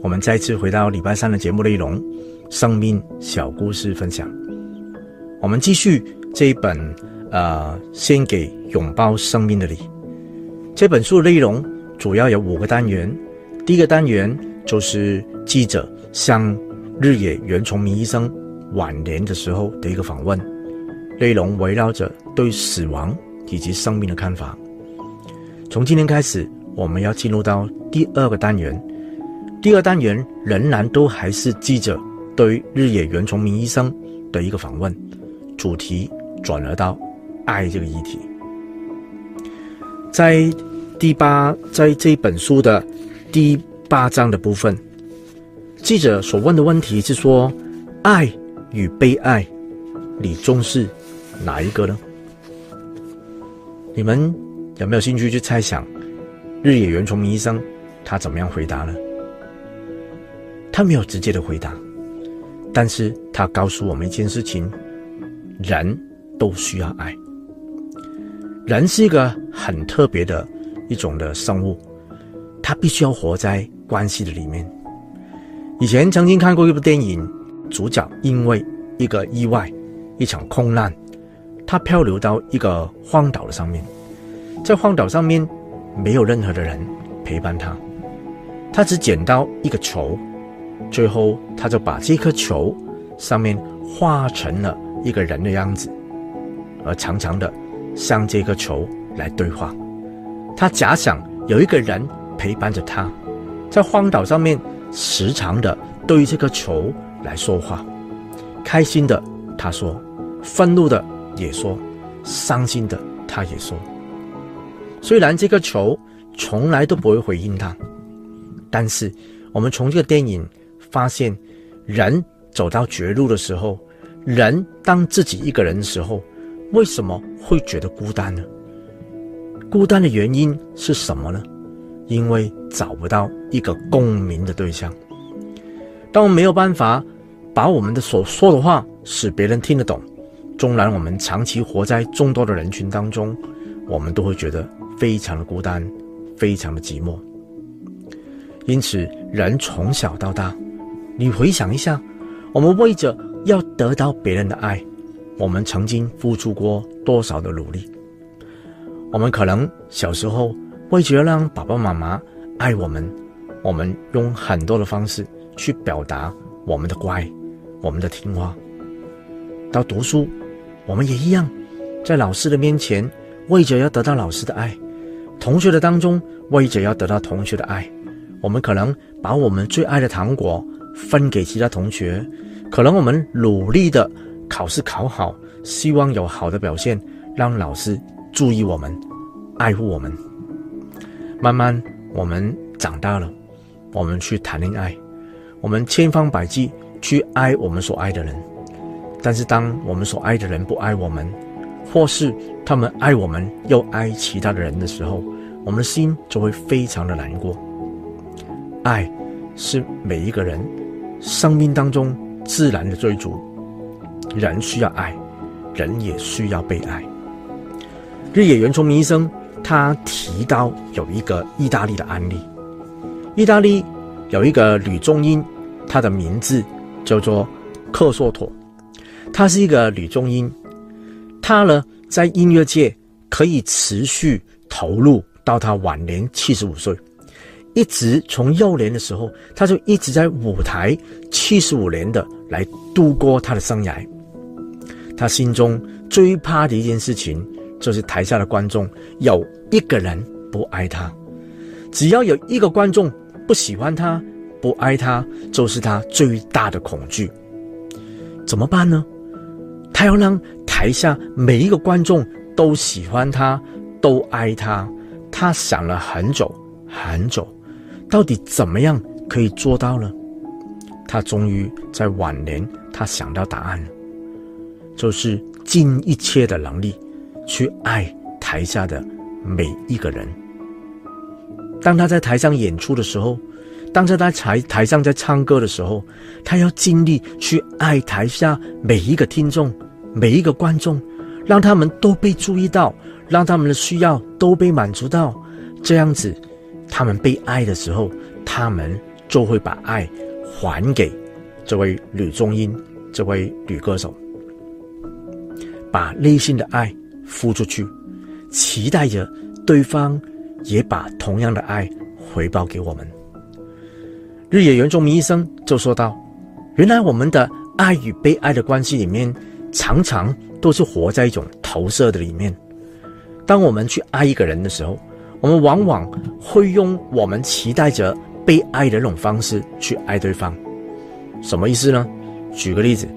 我们再次回到礼拜三的节目内容，生命小故事分享。我们继续这一本呃，献给拥抱生命的你。这本书的内容主要有五个单元。第一个单元就是记者向日野原崇明医生晚年的时候的一个访问，内容围绕着对死亡以及生命的看法。从今天开始，我们要进入到第二个单元。第二单元仍然都还是记者对日野原重明医生的一个访问，主题转而到爱这个议题。在第八，在这本书的第八章的部分，记者所问的问题是说：爱与被爱，你重视哪一个呢？你们有没有兴趣去猜想日野原重明医生他怎么样回答呢？他没有直接的回答，但是他告诉我们一件事情：人都需要爱。人是一个很特别的一种的生物，他必须要活在关系的里面。以前曾经看过一部电影，主角因为一个意外，一场空难，他漂流到一个荒岛的上面，在荒岛上面没有任何的人陪伴他，他只捡到一个球。最后，他就把这颗球上面画成了一个人的样子，而常常的向这颗球来对话。他假想有一个人陪伴着他，在荒岛上面时常的对这颗球来说话。开心的他说，愤怒的也说，伤心的他也说。虽然这颗球从来都不会回应他，但是我们从这个电影。发现，人走到绝路的时候，人当自己一个人的时候，为什么会觉得孤单呢？孤单的原因是什么呢？因为找不到一个共鸣的对象。当我们没有办法把我们的所说的话使别人听得懂，纵然我们长期活在众多的人群当中，我们都会觉得非常的孤单，非常的寂寞。因此，人从小到大。你回想一下，我们为着要得到别人的爱，我们曾经付出过多少的努力？我们可能小时候为着要让爸爸妈妈爱我们，我们用很多的方式去表达我们的乖，我们的听话。到读书，我们也一样，在老师的面前为着要得到老师的爱，同学的当中为着要得到同学的爱，我们可能把我们最爱的糖果。分给其他同学，可能我们努力的考试考好，希望有好的表现，让老师注意我们，爱护我们。慢慢我们长大了，我们去谈恋爱，我们千方百计去爱我们所爱的人。但是当我们所爱的人不爱我们，或是他们爱我们又爱其他的人的时候，我们的心就会非常的难过。爱是每一个人。生命当中自然的追逐，人需要爱，人也需要被爱。日野原重明医生他提到有一个意大利的案例，意大利有一个女中音，她的名字叫做克索托，她是一个女中音，她呢在音乐界可以持续投入到她晚年七十五岁。一直从幼年的时候，他就一直在舞台，七十五年的来度过他的生涯。他心中最怕的一件事情，就是台下的观众有一个人不爱他。只要有一个观众不喜欢他、不爱他，就是他最大的恐惧。怎么办呢？他要让台下每一个观众都喜欢他、都爱他。他想了很久很久。到底怎么样可以做到呢？他终于在晚年，他想到答案了，就是尽一切的能力去爱台下的每一个人。当他在台上演出的时候，当他在台台上在唱歌的时候，他要尽力去爱台下每一个听众、每一个观众，让他们都被注意到，让他们的需要都被满足到，这样子。他们被爱的时候，他们就会把爱还给这位女中音，这位女歌手，把内心的爱付出去，期待着对方也把同样的爱回报给我们。日野原重明医生就说道：“原来我们的爱与被爱的关系里面，常常都是活在一种投射的里面。当我们去爱一个人的时候，我们往往会用我们期待着被爱的那种方式去爱对方。什么意思呢？举个例子，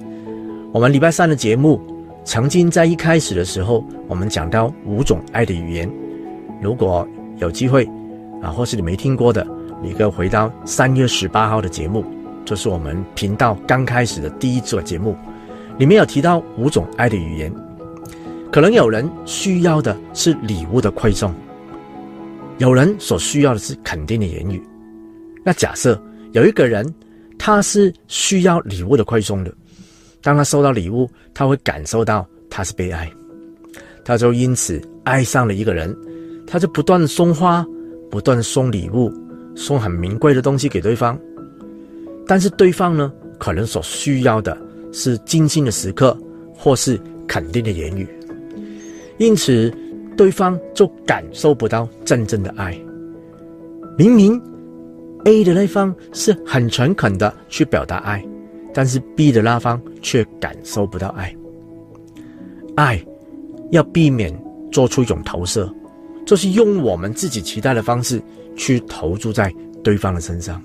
我们礼拜三的节目曾经在一开始的时候，我们讲到五种爱的语言。如果有机会啊，或是你没听过的。”你可以回到三月十八号的节目，这、是我们频道刚开始的第一组节目，里面有提到五种爱的语言。可能有人需要的是礼物的馈赠，有人所需要的是肯定的言语。那假设有一个人，他是需要礼物的馈赠的，当他收到礼物，他会感受到他是被爱，他就因此爱上了一个人，他就不断送花，不断送礼物。送很名贵的东西给对方，但是对方呢，可能所需要的是精心的时刻，或是肯定的言语，因此对方就感受不到真正的爱。明明 A 的那方是很诚恳的去表达爱，但是 B 的那方却感受不到爱。爱要避免做出一种投射，就是用我们自己期待的方式。去投注在对方的身上，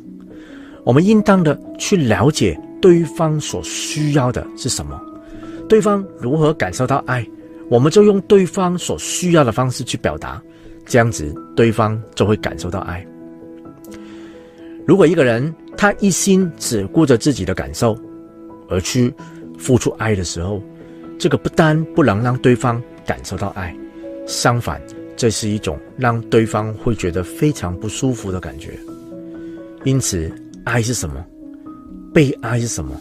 我们应当的去了解对方所需要的是什么，对方如何感受到爱，我们就用对方所需要的方式去表达，这样子对方就会感受到爱。如果一个人他一心只顾着自己的感受，而去付出爱的时候，这个不单不能让对方感受到爱，相反。这是一种让对方会觉得非常不舒服的感觉。因此，爱是什么？被爱是什么？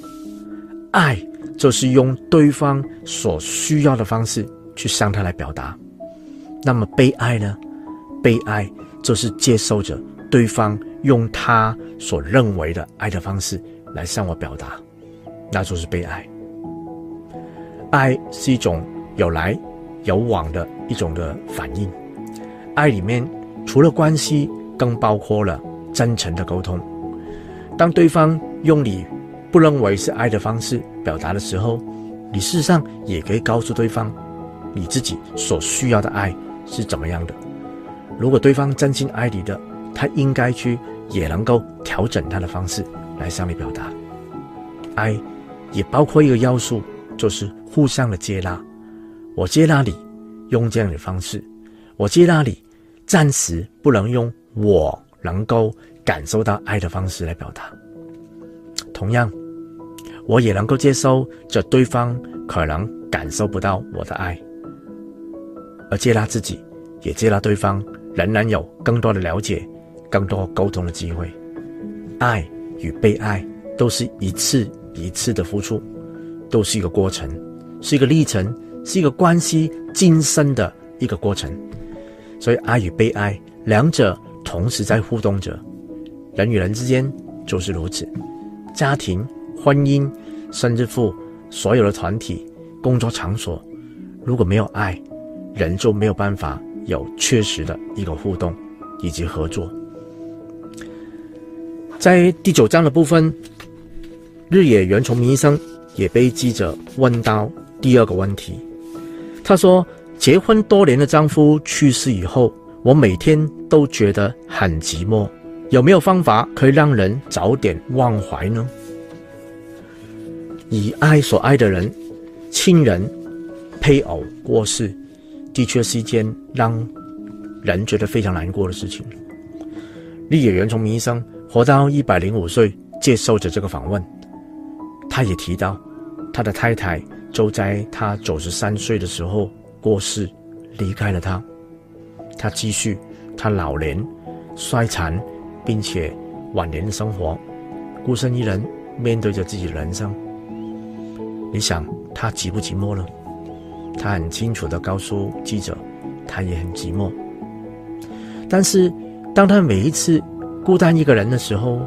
爱就是用对方所需要的方式去向他来表达。那么，悲哀呢？悲哀就是接受着对方用他所认为的爱的方式来向我表达，那就是悲哀。爱是一种有来有往的一种的反应。爱里面除了关系，更包括了真诚的沟通。当对方用你不认为是爱的方式表达的时候，你事实上也可以告诉对方，你自己所需要的爱是怎么样的。如果对方真心爱你的，他应该去也能够调整他的方式来向你表达。爱也包括一个要素，就是互相的接纳。我接纳你用这样的方式，我接纳你。暂时不能用我能够感受到爱的方式来表达。同样，我也能够接受着对方可能感受不到我的爱，而接纳自己，也接纳对方仍然有更多的了解、更多沟通的机会。爱与被爱都是一次一次的付出，都是一个过程，是一个历程，是一个关系晋升的一个过程。所以，爱与被爱两者同时在互动着，人与人之间就是如此。家庭、婚姻，甚至乎所有的团体、工作场所，如果没有爱，人就没有办法有确实的一个互动以及合作。在第九章的部分，日野原重明医生也被记者问到第二个问题，他说。结婚多年的丈夫去世以后，我每天都觉得很寂寞。有没有方法可以让人早点忘怀呢？以爱所爱的人、亲人、配偶过世，的确是一件让人觉得非常难过的事情。立野原重明医生活到一百零五岁，接受着这个访问，他也提到，他的太太就在他九十三岁的时候。过世，离开了他，他继续他老年、衰残，并且晚年的生活，孤身一人面对着自己的人生。你想他寂不寂寞呢？他很清楚地告诉记者，他也很寂寞。但是当他每一次孤单一个人的时候，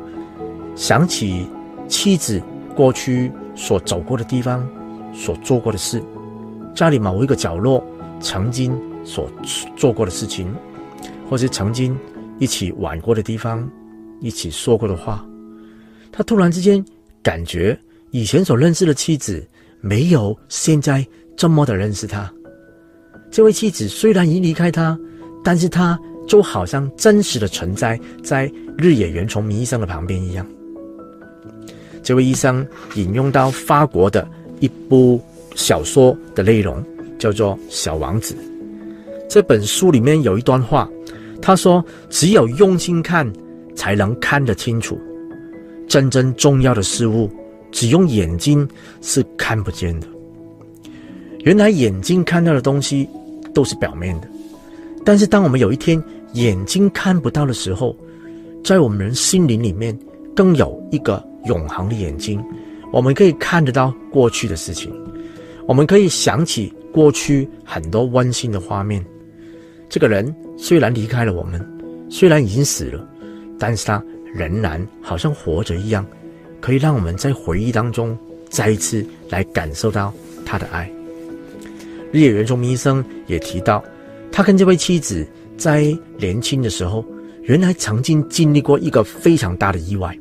想起妻子过去所走过的地方，所做过的事，家里某一个角落曾经所做过的事情，或是曾经一起玩过的地方，一起说过的话，他突然之间感觉以前所认识的妻子没有现在这么的认识他。这位妻子虽然已离开他，但是他就好像真实的存在在日野原重明医生的旁边一样。这位医生引用到法国的一部小说的内容，叫做《小王子》。这本书里面有一段话，他说：“只有用心看，才能看得清楚。真正重要的事物，只用眼睛是看不见的。原来眼睛看到的东西都是表面的，但是当我们有一天眼睛看不到的时候，在我们人心灵里面，更有一个。”永恒的眼睛，我们可以看得到过去的事情，我们可以想起过去很多温馨的画面。这个人虽然离开了我们，虽然已经死了，但是他仍然好像活着一样，可以让我们在回忆当中再一次来感受到他的爱。日野原重医生也提到，他跟这位妻子在年轻的时候，原来曾经经历过一个非常大的意外。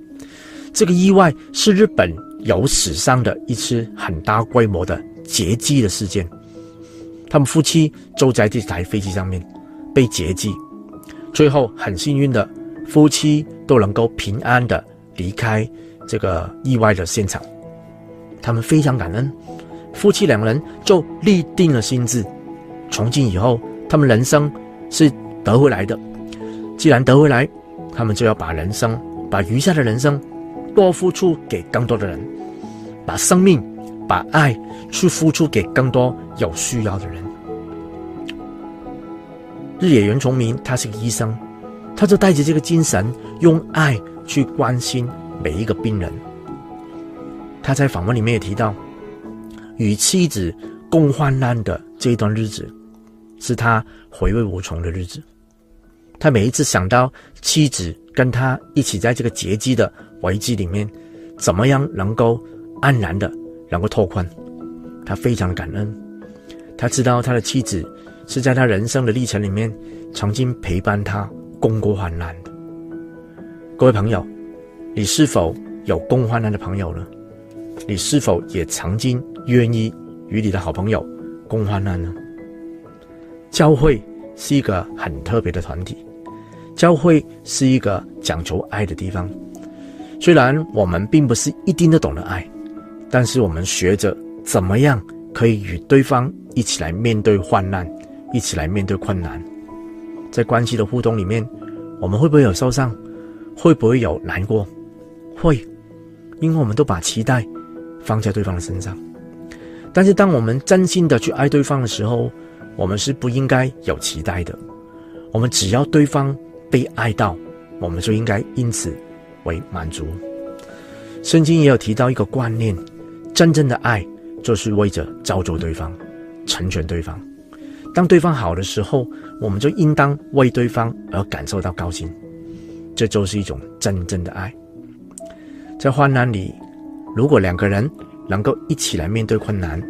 这个意外是日本有史上的一次很大规模的劫机的事件。他们夫妻坐在这台飞机上面被劫机，最后很幸运的夫妻都能够平安的离开这个意外的现场。他们非常感恩，夫妻两人就立定了心志，从今以后他们人生是得回来的。既然得回来，他们就要把人生，把余下的人生。多付出给更多的人，把生命、把爱去付出给更多有需要的人。日野原重明他是个医生，他就带着这个精神，用爱去关心每一个病人。他在访问里面也提到，与妻子共患难的这一段日子，是他回味无穷的日子。他每一次想到妻子跟他一起在这个劫机的危机里面，怎么样能够安然的能够脱困？他非常感恩，他知道他的妻子是在他人生的历程里面曾经陪伴他共过患难的。各位朋友，你是否有共患难的朋友呢？你是否也曾经愿意与你的好朋友共患难呢？教会是一个很特别的团体，教会是一个讲求爱的地方。虽然我们并不是一定都懂得爱，但是我们学着怎么样可以与对方一起来面对患难，一起来面对困难。在关系的互动里面，我们会不会有受伤？会不会有难过？会，因为我们都把期待放在对方的身上。但是当我们真心的去爱对方的时候，我们是不应该有期待的。我们只要对方被爱到，我们就应该因此。为满足，圣经也有提到一个观念：真正的爱就是为着造就对方、成全对方。当对方好的时候，我们就应当为对方而感受到高兴。这就是一种真正的爱。在患难里，如果两个人能够一起来面对困难，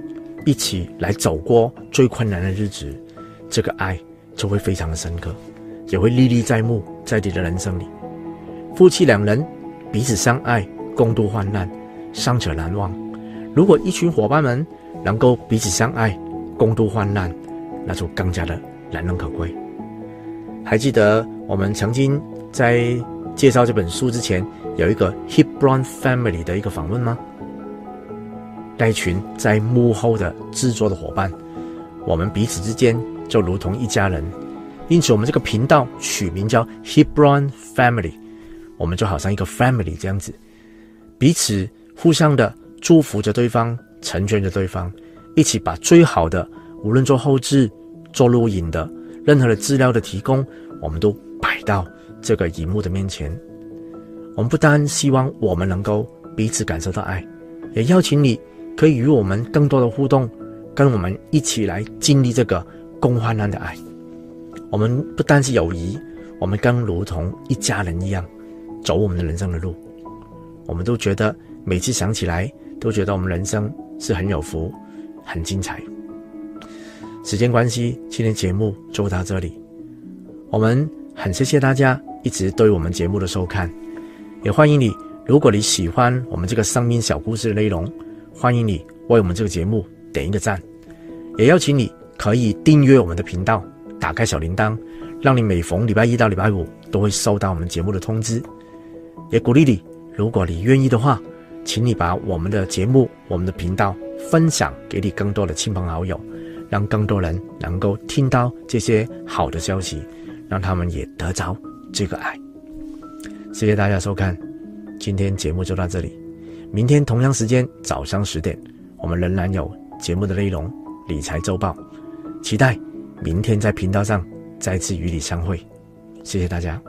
一起来走过最困难的日子，这个爱就会非常的深刻，也会历历在目，在你的人生里。夫妻两人彼此相爱，共度患难，伤者难忘。如果一群伙伴们能够彼此相爱，共度患难，那就更加的难能可贵。还记得我们曾经在介绍这本书之前，有一个 Hebron Family 的一个访问吗？那一群在幕后的制作的伙伴，我们彼此之间就如同一家人，因此我们这个频道取名叫 Hebron Family。我们就好像一个 family 这样子，彼此互相的祝福着对方，成全着对方，一起把最好的，无论做后制、做录影的，任何的资料的提供，我们都摆到这个荧幕的面前。我们不单希望我们能够彼此感受到爱，也邀请你可以与我们更多的互动，跟我们一起来经历这个共患难的爱。我们不单是友谊，我们更如同一家人一样。走我们的人生的路，我们都觉得每次想起来，都觉得我们人生是很有福、很精彩。时间关系，今天节目就到这里。我们很谢谢大家一直对我们节目的收看，也欢迎你，如果你喜欢我们这个生命小故事的内容，欢迎你为我们这个节目点一个赞，也邀请你可以订阅我们的频道，打开小铃铛，让你每逢礼拜一到礼拜五都会收到我们节目的通知。也鼓励你，如果你愿意的话，请你把我们的节目、我们的频道分享给你更多的亲朋好友。让更多人能够听到这些好的消息，让他们也得着这个爱。谢谢大家收看，今天节目就到这里。明天同样时间早上十点，我们仍然有节目的内容《理财周报》，期待明天在频道上再次与你相会。谢谢大家。